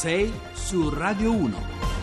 6 su Radio 1.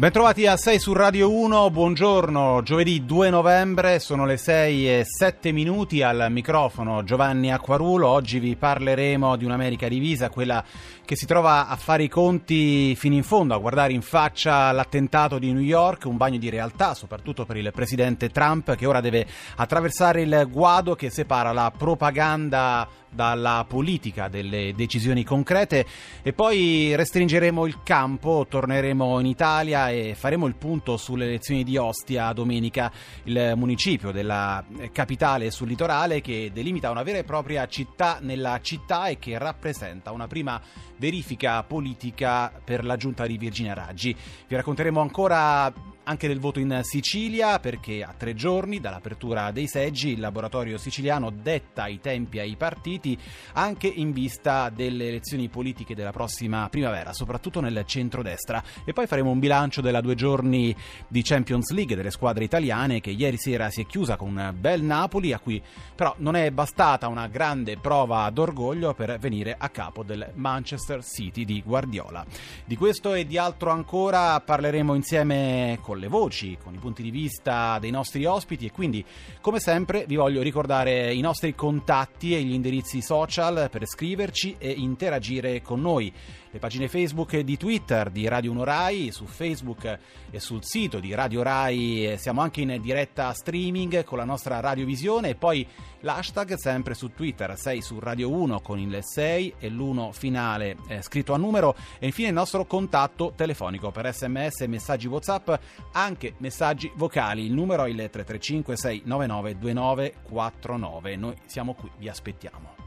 Bentrovati a 6 su Radio 1, buongiorno, giovedì 2 novembre, sono le 6 e 7 minuti al microfono Giovanni Acquarulo, oggi vi parleremo di un'America divisa, quella che si trova a fare i conti fino in fondo, a guardare in faccia l'attentato di New York, un bagno di realtà soprattutto per il presidente Trump che ora deve attraversare il guado che separa la propaganda dalla politica, delle decisioni concrete e poi restringeremo il campo, torneremo in Italia e faremo il punto sulle elezioni di Ostia domenica, il municipio della capitale sul litorale che delimita una vera e propria città nella città e che rappresenta una prima verifica politica per la giunta di Virginia Raggi. Vi racconteremo ancora anche del voto in Sicilia perché a tre giorni dall'apertura dei seggi il laboratorio siciliano detta i tempi ai partiti anche in vista delle elezioni politiche della prossima primavera, soprattutto nel centrodestra. E poi faremo un bilancio della due giorni di Champions League delle squadre italiane che ieri sera si è chiusa con un bel Napoli a cui però non è bastata una grande prova d'orgoglio per venire a capo del Manchester City di Guardiola. Di questo e di altro ancora parleremo insieme con le voci, con i punti di vista dei nostri ospiti e quindi come sempre vi voglio ricordare i nostri contatti e gli indirizzi social per scriverci e interagire con noi. Le pagine Facebook di Twitter di Radio 1 Rai, su Facebook e sul sito di Radio Rai siamo anche in diretta streaming con la nostra radiovisione e poi l'hashtag sempre su Twitter 6 su Radio 1 con il 6 e l'1 finale eh, scritto a numero e infine il nostro contatto telefonico per sms e messaggi whatsapp anche messaggi vocali il numero è il 335 699 2949 noi siamo qui vi aspettiamo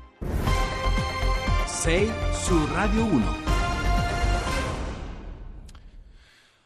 6 su Radio 1.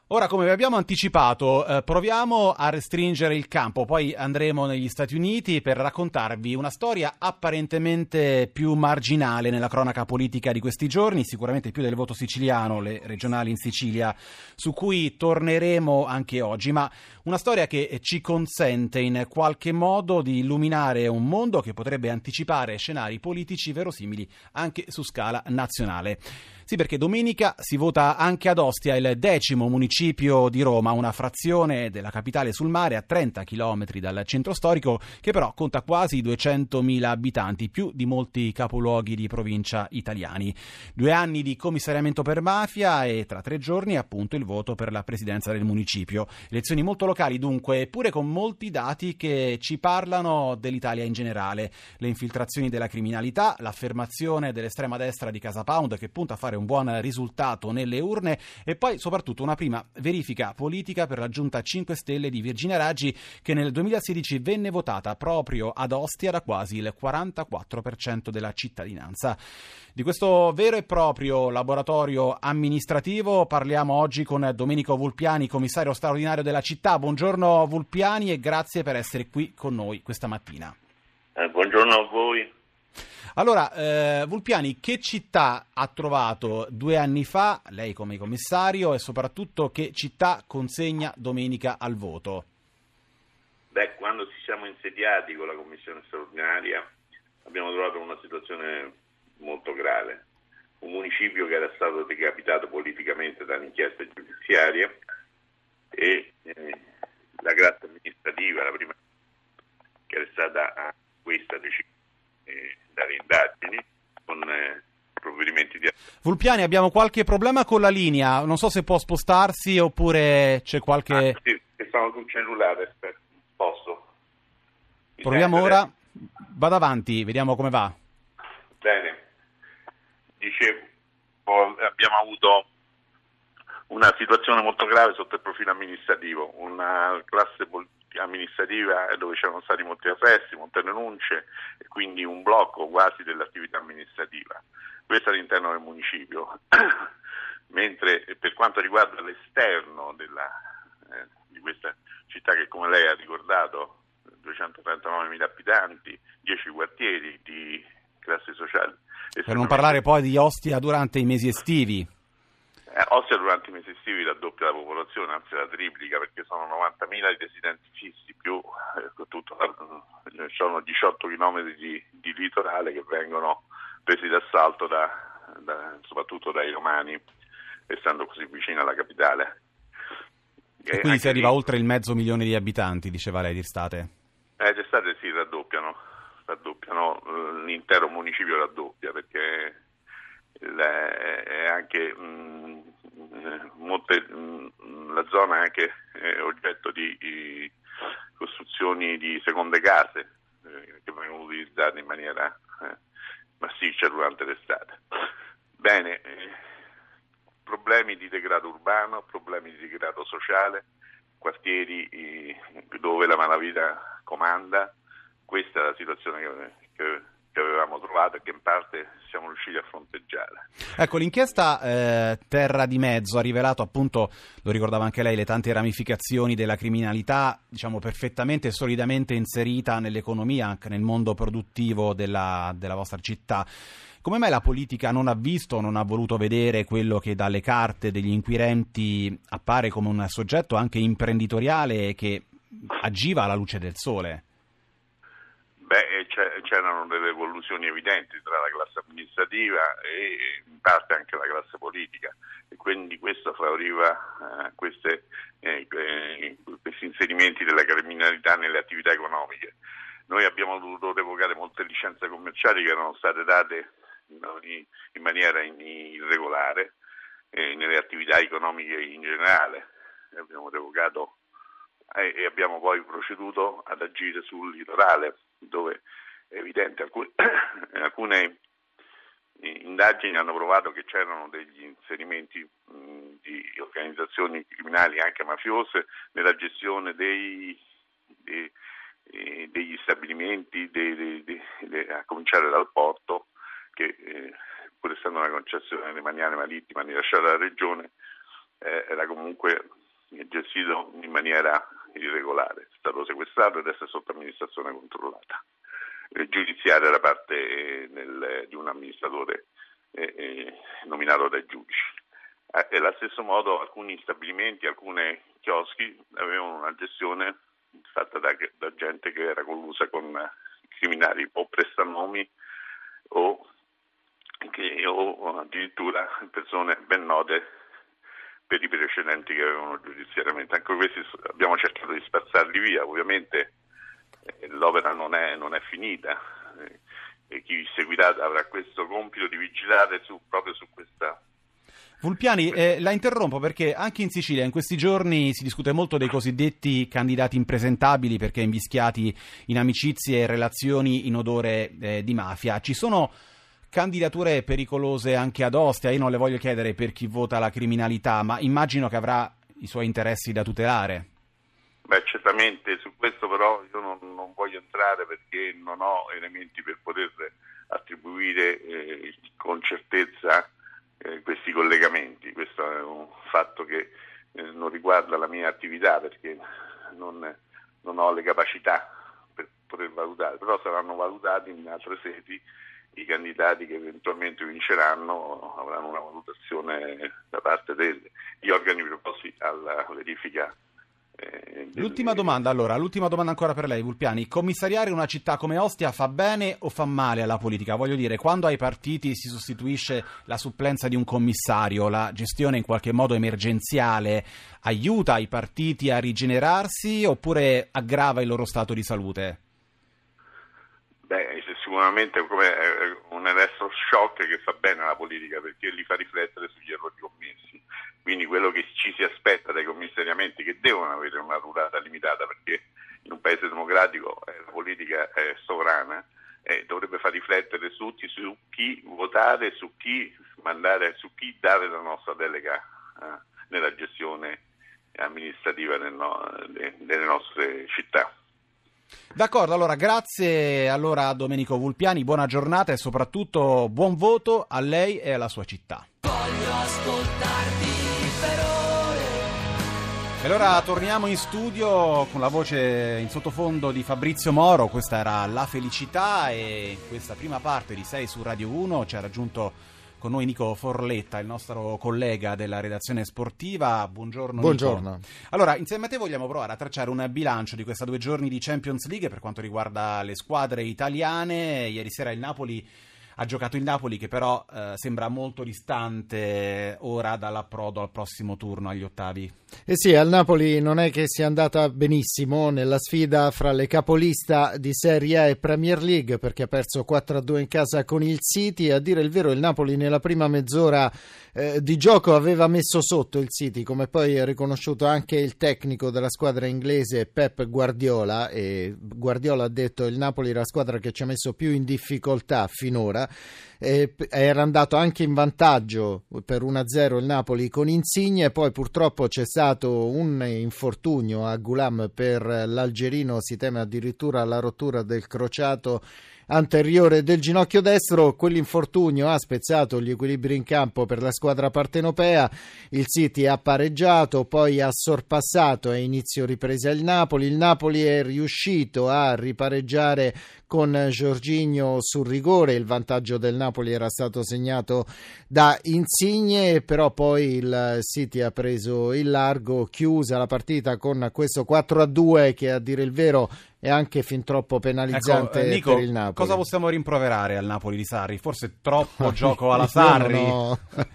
Ora, come vi abbiamo anticipato, eh, proviamo a restringere il campo, poi andremo negli Stati Uniti per raccontarvi una storia apparentemente più marginale nella cronaca politica di questi giorni, sicuramente più del voto siciliano, le regionali in Sicilia, su cui torneremo anche oggi, ma una storia che ci consente in qualche modo di illuminare un mondo che potrebbe anticipare scenari politici verosimili anche su scala nazionale. Sì, perché domenica si vota anche ad Ostia, il decimo municipio di Roma, una frazione della capitale sul mare a 30 km dal centro storico, che però conta quasi 200.000 abitanti, più di molti capoluoghi di provincia italiani. Due anni di commissariamento per mafia e tra tre giorni appunto il voto per la presidenza del municipio. Elezioni molto locali dunque, eppure con molti dati che ci parlano dell'Italia in generale. Le infiltrazioni della criminalità, l'affermazione dell'estrema destra di Casa Pound che punta a fare un buon risultato nelle urne e poi soprattutto una prima verifica politica per la giunta 5 Stelle di Virginia Raggi che nel 2016 venne votata proprio ad Ostia da quasi il 44% della cittadinanza. Di questo vero e proprio laboratorio amministrativo parliamo oggi con Domenico Vulpiani, commissario straordinario della città. Buongiorno Vulpiani e grazie per essere qui con noi questa mattina. Eh, buongiorno a voi. Allora, eh, Vulpiani, che città ha trovato due anni fa, lei come commissario, e soprattutto che città consegna domenica al voto? Beh, quando ci siamo insediati con la commissione straordinaria abbiamo trovato una situazione molto grave. Un municipio che era stato decapitato politicamente dall'inchiesta giudiziaria e eh, la grazia amministrativa, la prima che era stata questa decisa eh, dalle indagini con eh, provvedimenti di Vulpiani, abbiamo qualche problema con la linea, non so se può spostarsi oppure c'è qualche... Ah, sì, sono sul cellulare, aspetta, posso. Mi Proviamo ora, adesso? vado avanti, vediamo come va. Bene, dicevo, abbiamo avuto una situazione molto grave sotto il profilo amministrativo, una classe politica amministrativa dove c'erano stati molti arresti, molte denunce e quindi un blocco quasi dell'attività amministrativa. Questo all'interno del municipio. Mentre per quanto riguarda l'esterno della, eh, di questa città che come lei ha ricordato 239.000 abitanti, 10 quartieri di classi sociali. Per non parlare poi di Ostia durante i mesi estivi. Eh, Ostia durante i mesi estivi raddoppia la popolazione, anzi la triplica perché sono 90.000 i residenti fissi più eh, tutta la, ci sono 18 km di, di litorale che vengono presi d'assalto da, da, soprattutto dai romani, essendo così vicino alla capitale. E, quindi si arriva lì, oltre il mezzo milione di abitanti, diceva lei, d'estate? Eh, d'estate si raddoppiano, raddoppiano, l'intero municipio raddoppia perché le, è anche mh, molte, mh, la zona è anche è oggetto di, di, costruzioni di seconde case eh, vengono utilizzate in maniera eh, massiccia durante l'estate. Bene, eh, problemi di degrado urbano, problemi di degrado sociale, quartieri eh, dove la malavita comanda, questa è la situazione che e che in parte siamo riusciti a fronteggiare. Ecco, l'inchiesta eh, Terra di Mezzo ha rivelato appunto, lo ricordava anche lei, le tante ramificazioni della criminalità, diciamo perfettamente e solidamente inserita nell'economia, anche nel mondo produttivo della, della vostra città. Come mai la politica non ha visto, non ha voluto vedere quello che dalle carte degli inquirenti appare come un soggetto anche imprenditoriale che agiva alla luce del sole? C'erano delle evoluzioni evidenti tra la classe amministrativa e in parte anche la classe politica e quindi questo favoriva eh, queste, eh, eh, questi inserimenti della criminalità nelle attività economiche. Noi abbiamo dovuto revocare molte licenze commerciali che erano state date in maniera irregolare nelle attività economiche in generale. Abbiamo revocato e abbiamo poi proceduto ad agire sul litorale dove è evidente alcune, alcune indagini hanno provato che c'erano degli inserimenti mh, di organizzazioni criminali anche mafiose nella gestione dei, dei, degli stabilimenti dei, a cominciare dal porto che eh, pur essendo una concessione demaniale marittima rilasciata dalla regione eh, era comunque gestito in maniera irregolare, è stato sequestrato ed è sotto amministrazione controllata eh, giudiziaria da parte eh, nel, di un amministratore eh, eh nominato dai giudici. E allo stesso modo alcuni stabilimenti, alcuni chioschi avevano una gestione fatta da, da gente che era collusa con criminali o prestanomi o, che, o addirittura persone ben note per i precedenti che avevano giudiziariamente. Anche questi abbiamo cercato di spazzarli via, ovviamente eh, l'opera non è, non è finita eh, e chi seguirà avrà questo compito di vigilare su, proprio su questa Vulpiani, eh, la interrompo perché anche in Sicilia in questi giorni si discute molto dei cosiddetti candidati impresentabili perché invischiati in amicizie e relazioni in odore eh, di mafia. Ci sono candidature pericolose anche ad Ostia. Io non le voglio chiedere per chi vota la criminalità, ma immagino che avrà i suoi interessi da tutelare. Beh, certamente su questo però io non, non voglio entrare perché non ho elementi per poter attribuire eh, con certezza eh, questi collegamenti. Questo è un fatto che eh, non riguarda la mia attività perché non, non ho le capacità per poter valutare, però saranno valutati in altre sedi candidati che eventualmente vinceranno avranno una valutazione da parte degli organi preposti alla verifica. Eh, l'ultima domanda allora, l'ultima domanda ancora per lei Vulpiani, commissariare una città come Ostia fa bene o fa male alla politica? Voglio dire, quando ai partiti si sostituisce la supplenza di un commissario, la gestione in qualche modo emergenziale aiuta i partiti a rigenerarsi oppure aggrava il loro stato di salute? Beh, sicuramente come eh, un elettroshock che fa bene alla politica perché li fa riflettere sugli errori commessi. Quindi quello che ci si aspetta dai commissariamenti che devono avere una durata limitata perché in un paese democratico eh, la politica è sovrana eh, dovrebbe far riflettere tutti su chi votare, su chi mandare, su chi dare la nostra delega eh, nella gestione amministrativa del no, de, delle nostre città. D'accordo, allora grazie allora a Domenico Vulpiani, buona giornata e soprattutto buon voto a lei e alla sua città. Voglio ascoltarti per ore. E allora torniamo in studio con la voce in sottofondo di Fabrizio Moro, questa era La Felicità e in questa prima parte di 6 su Radio 1 ci ha raggiunto con noi Nico Forletta, il nostro collega della redazione sportiva. Buongiorno. Buongiorno. Nico. Allora, insieme a te vogliamo provare a tracciare un bilancio di questa due giorni di Champions League per quanto riguarda le squadre italiane. Ieri sera il Napoli ha giocato il Napoli che però eh, sembra molto distante ora dall'approdo al prossimo turno agli ottavi. Eh sì, al Napoli non è che sia andata benissimo nella sfida fra le capolista di Serie A e Premier League perché ha perso 4-2 in casa con il City. A dire il vero, il Napoli nella prima mezz'ora eh, di gioco aveva messo sotto il City, come poi ha riconosciuto anche il tecnico della squadra inglese Pep Guardiola. E Guardiola ha detto il Napoli era la squadra che ci ha messo più in difficoltà finora. Eh, era andato anche in vantaggio per 1-0 il Napoli con Insigne, poi purtroppo c'è stato un infortunio a Gulam per l'Algerino, si teme addirittura la rottura del crociato anteriore del ginocchio destro. Quell'infortunio ha spezzato gli equilibri in campo per la squadra partenopea. Il City ha pareggiato, poi ha sorpassato a inizio ripresa il Napoli. Il Napoli è riuscito a ripareggiare con Giorginio sul rigore. Il vantaggio del Napoli era stato segnato da Insigne, però poi il City ha preso il largo, chiusa la partita con questo 4 a 2 che a dire il vero è anche fin troppo penalizzante ecco, Nico, per il Napoli. Cosa possiamo rimproverare al Napoli di Sarri? Forse troppo gioco alla Sarri. Io non, ho,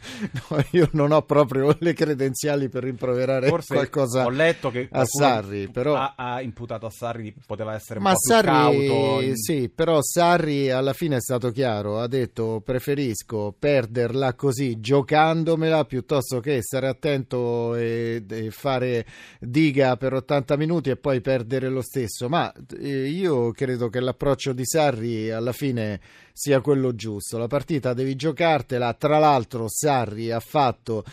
no, io non ho proprio le credenziali per rimproverare Forse qualcosa ho letto che a Sarri, però ha, ha, imputato a Sarri poteva essere un Ma Sarri. In... Sì, però Sarri alla fine è stato chiaro, ha detto preferisco perderla così giocandomela piuttosto che stare attento e, e fare diga per 80 minuti e poi perdere lo stesso. Ma io credo che l'approccio di Sarri alla fine sia quello giusto. La partita devi giocartela. Tra l'altro, Sarri ha fatto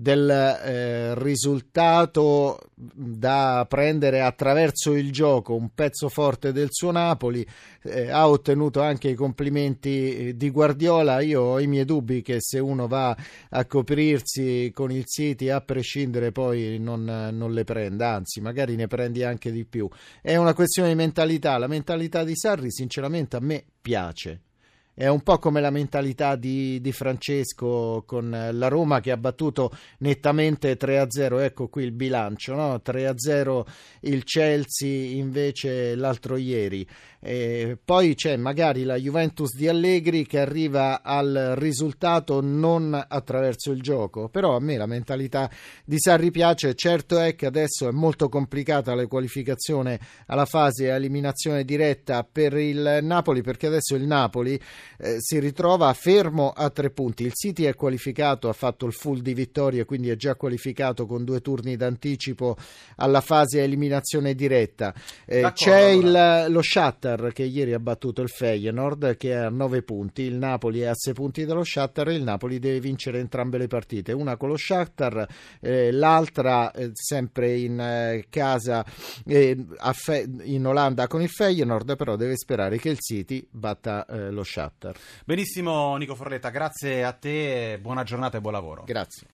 del eh, risultato da prendere attraverso il gioco, un pezzo forte del suo Napoli, eh, ha ottenuto anche i complimenti eh, di Guardiola. Io ho i miei dubbi che se uno va a coprirsi con il City, a prescindere, poi non, non le prenda, anzi, magari ne prendi anche di più. È una questione di mentalità. La mentalità di Sarri, sinceramente, a me piace è un po' come la mentalità di, di, Francesco con la Roma che ha battuto nettamente 3-0, ecco qui il bilancio, no? 3-0 il Chelsea invece l'altro ieri. E poi c'è magari la Juventus di Allegri che arriva al risultato non attraverso il gioco, però a me la mentalità di Sarri piace, certo è che adesso è molto complicata la qualificazione alla fase eliminazione diretta per il Napoli perché adesso il Napoli eh, si ritrova fermo a tre punti. Il City è qualificato, ha fatto il full di vittorie, quindi è già qualificato con due turni d'anticipo alla fase eliminazione diretta. Eh, c'è il, lo Shatter che ieri ha battuto il Feyenoord che è a nove punti, il Napoli è a sei punti dallo Shatter e il Napoli deve vincere entrambe le partite, una con lo Shatter, eh, l'altra eh, sempre in eh, casa eh, Fe- in Olanda con il Feyenoord, però deve sperare che il City batta lo Shatter. Benissimo Nico Forletta, grazie a te, buona giornata e buon lavoro. Grazie.